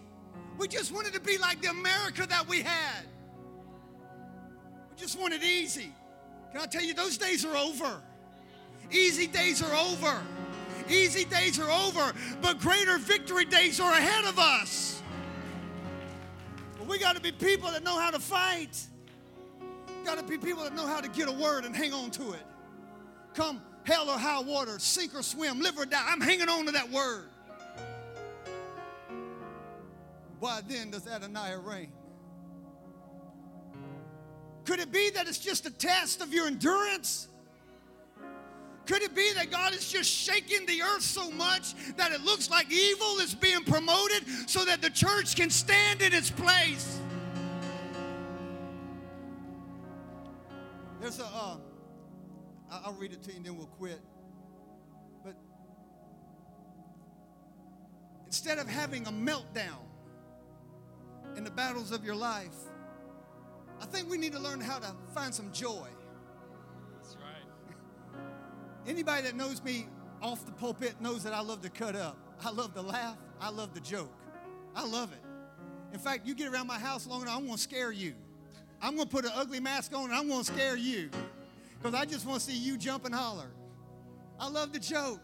We just wanted to be like the America that we had. We just want it easy. Can I tell you, those days are over. Easy days are over. Easy days are over, but greater victory days are ahead of us. We got to be people that know how to fight. Got to be people that know how to get a word and hang on to it. Come hell or high water, sink or swim, live or die. I'm hanging on to that word. Why then does Adoniah reign? Could it be that it's just a test of your endurance? Could it be that God is just shaking the earth so much that it looks like evil is being promoted so that the church can stand in its place? There's a, uh, I'll read it to you and then we'll quit. But instead of having a meltdown in the battles of your life, I think we need to learn how to find some joy. That's right. Anybody that knows me off the pulpit knows that I love to cut up. I love to laugh. I love to joke. I love it. In fact, you get around my house long enough, I'm going to scare you. I'm going to put an ugly mask on and I'm going to scare you because I just want to see you jump and holler. I love to joke.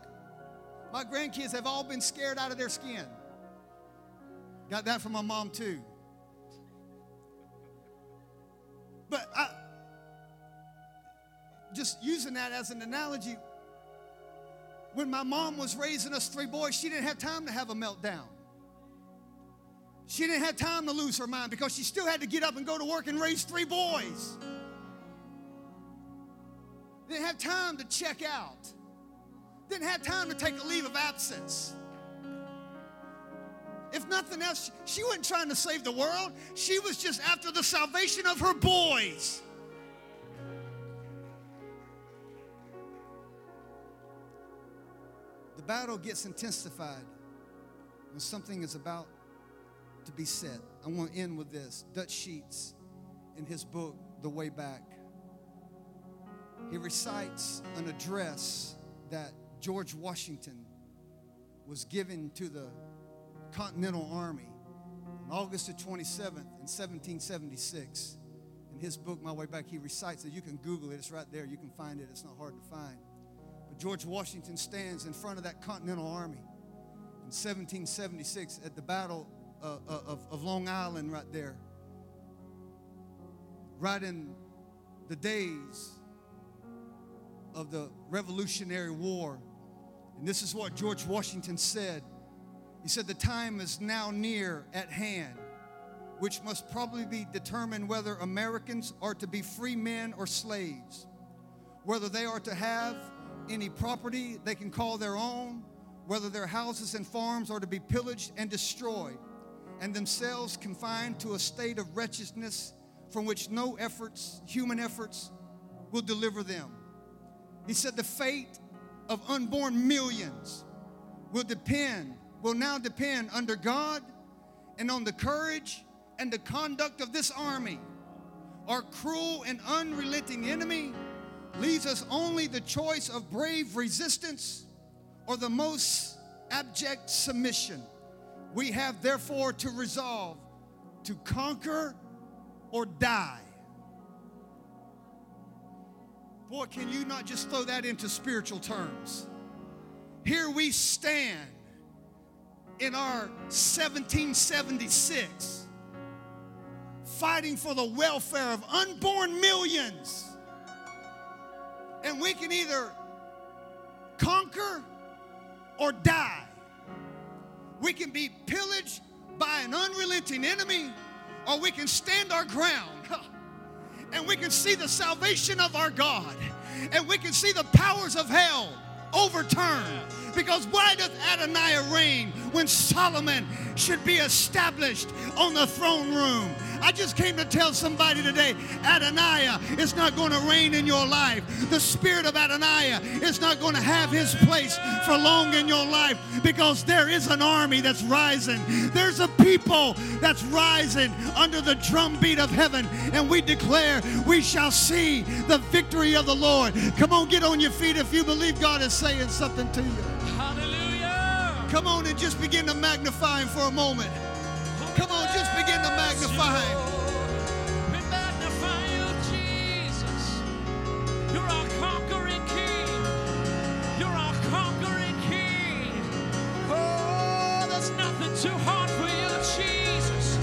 My grandkids have all been scared out of their skin. Got that from my mom, too. But I, just using that as an analogy, when my mom was raising us three boys, she didn't have time to have a meltdown. She didn't have time to lose her mind because she still had to get up and go to work and raise three boys. Didn't have time to check out. Didn't have time to take a leave of absence. If nothing else, she wasn't trying to save the world. She was just after the salvation of her boys. The battle gets intensified when something is about to be said. I want to end with this. Dutch Sheets, in his book, The Way Back, he recites an address that George Washington was given to the Continental Army on August the 27th in 1776. In his book, My Way Back, he recites it. You can Google it, it's right there. You can find it, it's not hard to find. But George Washington stands in front of that Continental Army in 1776 at the Battle uh, uh, of, of Long Island, right there. Right in the days of the Revolutionary War. And this is what George Washington said. He said, The time is now near at hand, which must probably be determined whether Americans are to be free men or slaves, whether they are to have any property they can call their own, whether their houses and farms are to be pillaged and destroyed, and themselves confined to a state of wretchedness from which no efforts, human efforts, will deliver them. He said, The fate of unborn millions will depend will now depend under God and on the courage and the conduct of this army. Our cruel and unrelenting enemy leaves us only the choice of brave resistance or the most abject submission. We have therefore to resolve to conquer or die. Boy, can you not just throw that into spiritual terms? Here we stand in our 1776 fighting for the welfare of unborn millions. And we can either conquer or die. We can be pillaged by an unrelenting enemy, or we can stand our ground and we can see the salvation of our God, and we can see the powers of hell overturned. Because why does Adonijah reign when Solomon should be established on the throne room? I just came to tell somebody today Adonijah is not going to reign in your life. The spirit of Adonijah is not going to have his place for long in your life because there is an army that's rising. There's a people that's rising under the drumbeat of heaven. And we declare we shall see the victory of the Lord. Come on, get on your feet if you believe God is saying something to you. Hallelujah. Come on and just begin to magnify him for a moment. Come on, just begin to magnify him. We magnify you, Jesus. You're our conquering King. You're our conquering King. Oh, there's nothing too hard for you, Jesus.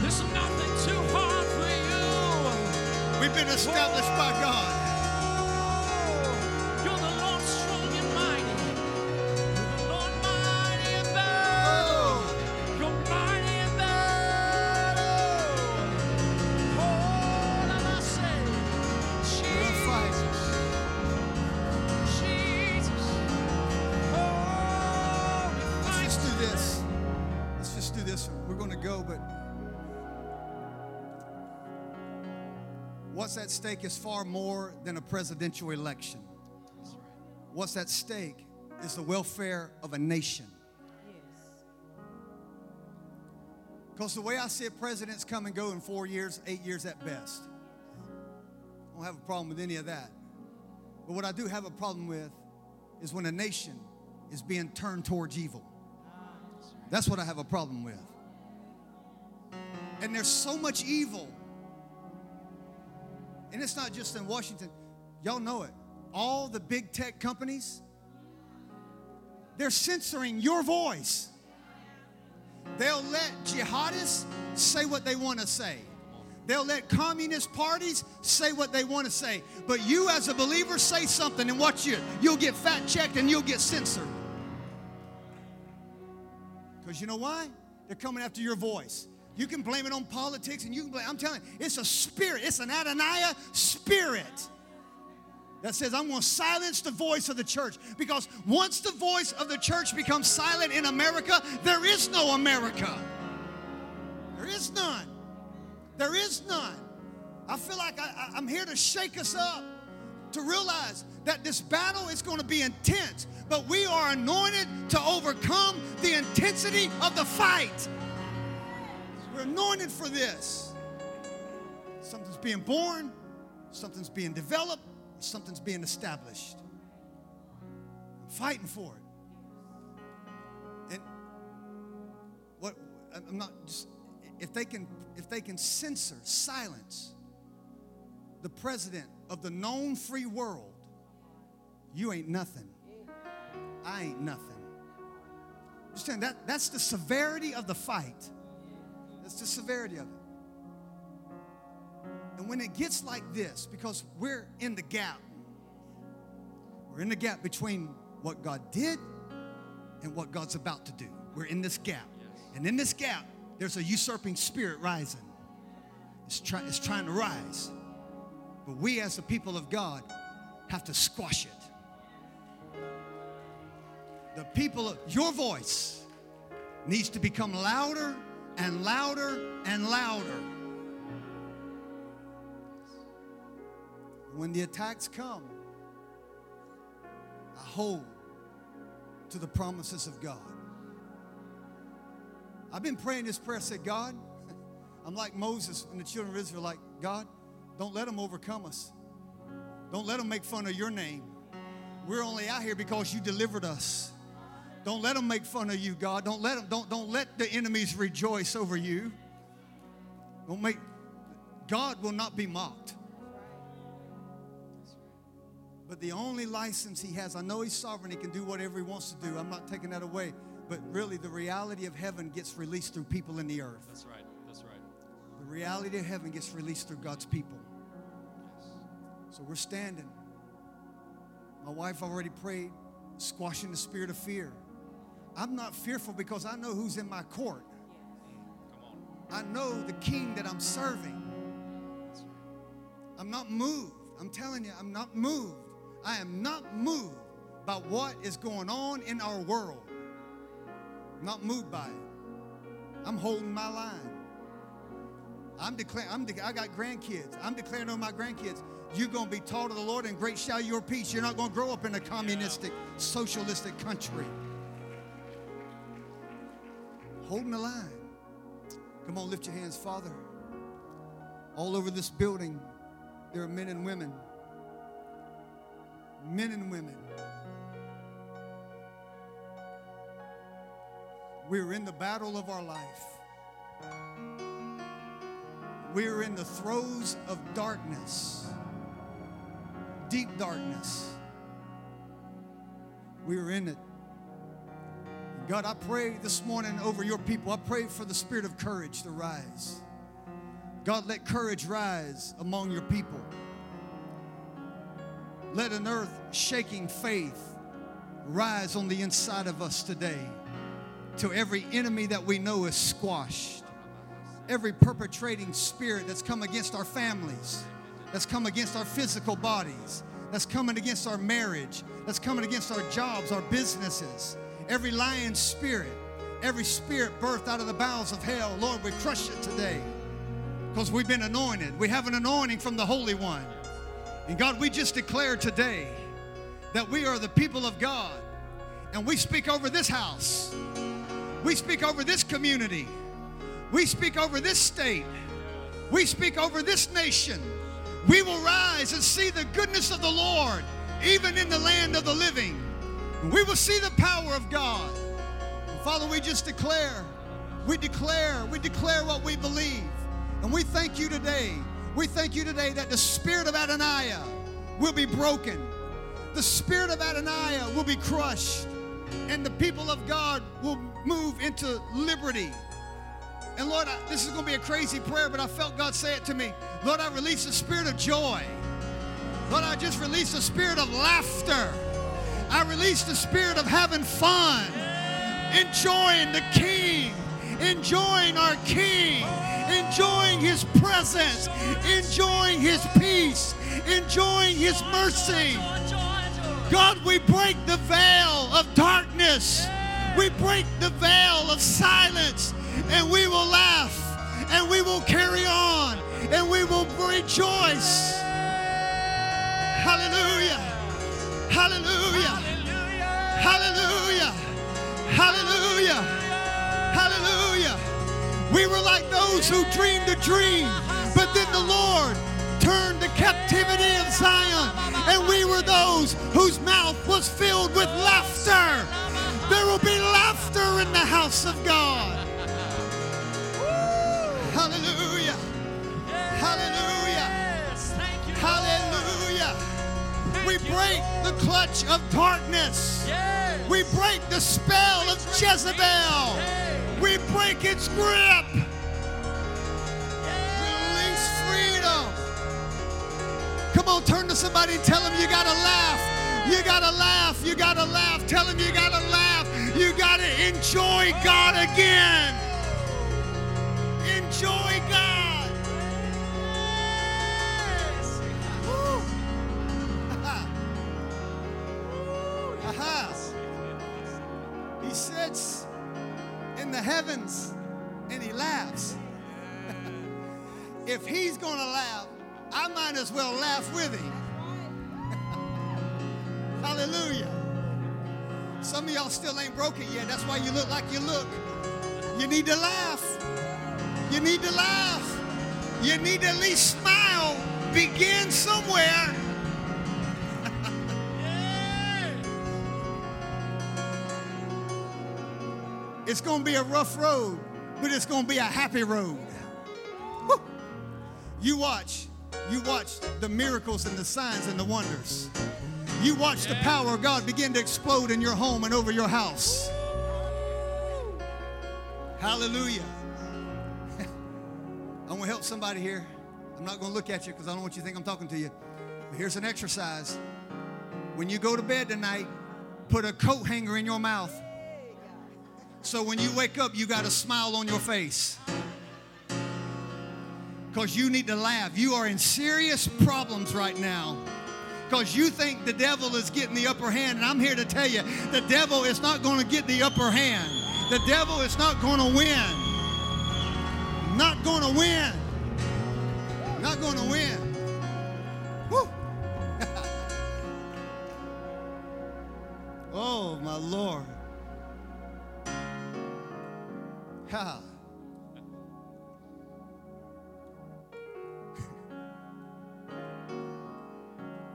There's nothing too hard for you. We've been established by God. Stake is far more than a presidential election. What's at stake is the welfare of a nation. Because the way I see it, presidents come and go in four years, eight years at best. I don't have a problem with any of that. But what I do have a problem with is when a nation is being turned towards evil. That's what I have a problem with. And there's so much evil. And it's not just in Washington. Y'all know it. All the big tech companies, they're censoring your voice. They'll let jihadists say what they want to say. They'll let communist parties say what they want to say. But you, as a believer, say something and watch you. You'll get fact checked and you'll get censored. Because you know why? They're coming after your voice. You can blame it on politics and you can blame, I'm telling you, it's a spirit. It's an Adoniah spirit that says, I'm going to silence the voice of the church. Because once the voice of the church becomes silent in America, there is no America. There is none. There is none. I feel like I, am here to shake us up to realize that this battle is going to be intense, but we are anointed to overcome the intensity of the fight. We're anointed for this. Something's being born, something's being developed, something's being established. I'm fighting for it. And what I'm not just if they can if they can censor, silence the president of the known free world, you ain't nothing. I ain't nothing. Understand that that's the severity of the fight. That's the severity of it. And when it gets like this, because we're in the gap, we're in the gap between what God did and what God's about to do. We're in this gap. And in this gap, there's a usurping spirit rising. It's, try, it's trying to rise. But we, as the people of God, have to squash it. The people of your voice needs to become louder and louder and louder. When the attacks come, I hold to the promises of God. I've been praying this prayer, said, God, I'm like Moses and the children of Israel, like, God, don't let them overcome us. Don't let them make fun of your name. We're only out here because you delivered us. Don't let them make fun of you, God. Don't let them, don't, don't let the enemies rejoice over you. Don't make God will not be mocked. But the only license he has, I know he's sovereign, he can do whatever he wants to do. I'm not taking that away. But really, the reality of heaven gets released through people in the earth. That's right. That's right. The reality of heaven gets released through God's people. Yes. So we're standing. My wife already prayed, squashing the spirit of fear. I'm not fearful because I know who's in my court. I know the king that I'm serving. I'm not moved. I'm telling you, I'm not moved. I am not moved by what is going on in our world. I'm not moved by it. I'm holding my line. I'm declaring, I'm de- I got grandkids. I'm declaring on my grandkids, you're going to be taught of the Lord and great shall your peace. You're not going to grow up in a communistic, socialistic country. Holding the line. Come on, lift your hands, Father. All over this building, there are men and women men and women. We're in the battle of our life. We're in the throes of darkness, deep darkness. We're in it. God, I pray this morning over your people. I pray for the spirit of courage to rise. God, let courage rise among your people. Let an earth shaking faith rise on the inside of us today till every enemy that we know is squashed. Every perpetrating spirit that's come against our families, that's come against our physical bodies, that's coming against our marriage, that's coming against our jobs, our businesses. Every lying spirit, every spirit birthed out of the bowels of hell, Lord, we crush it today because we've been anointed. We have an anointing from the Holy One. And God, we just declare today that we are the people of God and we speak over this house. We speak over this community. We speak over this state. We speak over this nation. We will rise and see the goodness of the Lord, even in the land of the living. We will see the power of God. Father, we just declare, we declare, we declare what we believe. And we thank you today. We thank you today that the spirit of Adoniah will be broken. The spirit of Adoniah will be crushed. And the people of God will move into liberty. And Lord, I, this is going to be a crazy prayer, but I felt God say it to me. Lord, I release the spirit of joy. Lord, I just release the spirit of laughter. I release the spirit of having fun, enjoying the King, enjoying our King, enjoying His presence, enjoying His peace, enjoying His mercy. God, we break the veil of darkness. We break the veil of silence, and we will laugh, and we will carry on, and we will rejoice. Hallelujah. Hallelujah. Hallelujah. Hallelujah. Hallelujah. We were like those who dreamed a dream, but then the Lord turned the captivity of Zion, and we were those whose mouth was filled with laughter. There will be laughter in the house of God. Break the clutch of darkness. We break the spell of Jezebel. We break its grip. Release freedom. Come on, turn to somebody and tell them you gotta laugh. You gotta laugh. You gotta laugh. Tell them you gotta laugh. You gotta enjoy God again. Enjoy God. Heavens and he laughs. if he's going to laugh, I might as well laugh with him. Hallelujah. Some of y'all still ain't broken yet. That's why you look like you look. You need to laugh. You need to laugh. You need to at least smile. Begin somewhere. It's going to be a rough road, but it's going to be a happy road. Woo. You watch. You watch the miracles and the signs and the wonders. You watch the power of God begin to explode in your home and over your house. Hallelujah. I want to help somebody here. I'm not going to look at you because I don't want you to think I'm talking to you. But here's an exercise. When you go to bed tonight, put a coat hanger in your mouth. So when you wake up, you got a smile on your face. Because you need to laugh. You are in serious problems right now. Because you think the devil is getting the upper hand. And I'm here to tell you the devil is not going to get the upper hand. The devil is not going to win. Not going to win. Not going to win. Woo. oh, my Lord. Ha.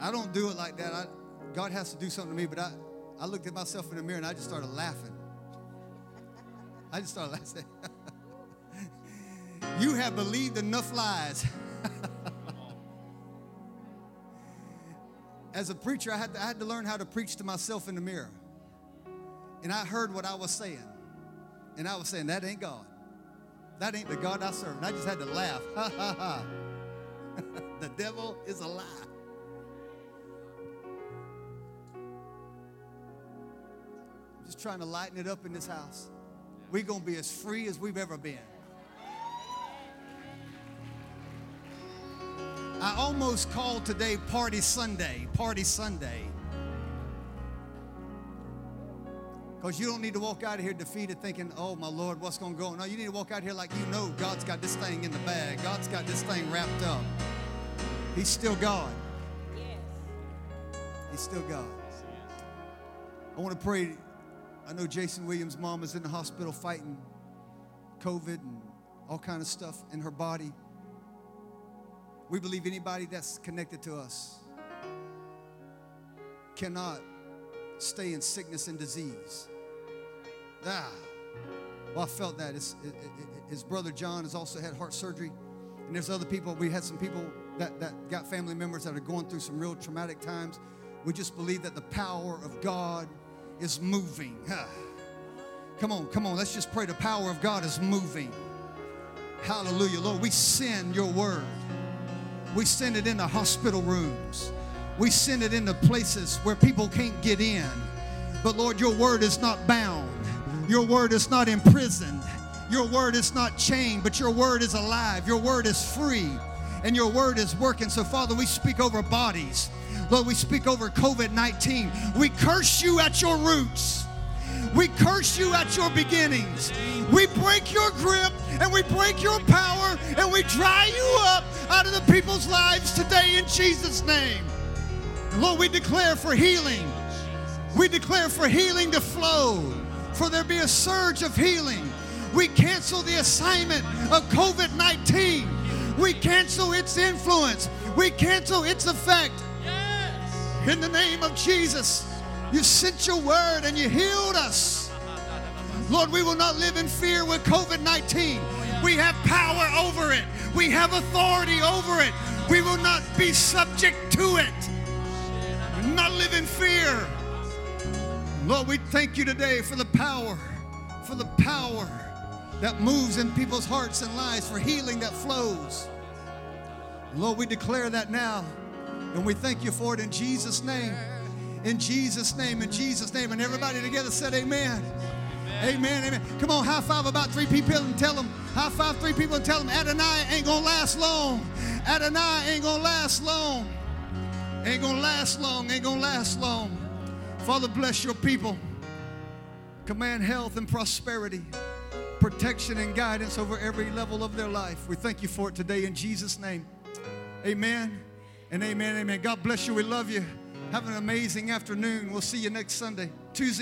I don't do it like that. I, God has to do something to me, but I, I looked at myself in the mirror and I just started laughing. I just started laughing. you have believed enough lies. As a preacher, I had, to, I had to learn how to preach to myself in the mirror. And I heard what I was saying. And I was saying, that ain't God. That ain't the God I serve. And I just had to laugh. Ha ha ha. the devil is a lie. I'm just trying to lighten it up in this house. We're going to be as free as we've ever been. I almost called today Party Sunday. Party Sunday. Because you don't need to walk out of here defeated thinking, oh my Lord, what's going to go on? No, you need to walk out here like you know God's got this thing in the bag. God's got this thing wrapped up. He's still God. Yes. He's still God. I want to pray. I know Jason Williams' mom is in the hospital fighting COVID and all kind of stuff in her body. We believe anybody that's connected to us cannot stay in sickness and disease. Ah, well, I felt that. His, his brother John has also had heart surgery, and there's other people. We had some people that, that got family members that are going through some real traumatic times. We just believe that the power of God is moving. Ah. Come on, come on. Let's just pray. The power of God is moving. Hallelujah. Lord, we send your word. We send it into hospital rooms. We send it into places where people can't get in. But Lord, your word is not bound. Your word is not imprisoned. Your word is not chained, but your word is alive. Your word is free. And your word is working. So, Father, we speak over bodies. Lord, we speak over COVID 19. We curse you at your roots. We curse you at your beginnings. We break your grip and we break your power and we dry you up out of the people's lives today in Jesus' name. Lord, we declare for healing. We declare for healing to flow, for there be a surge of healing. We cancel the assignment of COVID 19. We cancel its influence. We cancel its effect. Yes. In the name of Jesus, you sent your word and you healed us. Lord, we will not live in fear with COVID 19. We have power over it, we have authority over it. We will not be subject to it. Not live in fear. Lord, we thank you today for the power, for the power that moves in people's hearts and lives, for healing that flows. Lord, we declare that now. And we thank you for it in Jesus' name. In Jesus' name, in Jesus' name. And everybody together said, Amen. Amen. Amen. Come on, high five about three people and tell them, high five three people and tell them, Adoniah ain't gonna last long. Adoniah ain't gonna last long. Ain't gonna last long. Ain't gonna last long. Father, bless your people. Command health and prosperity, protection and guidance over every level of their life. We thank you for it today in Jesus' name. Amen and amen. Amen. God bless you. We love you. Have an amazing afternoon. We'll see you next Sunday, Tuesday.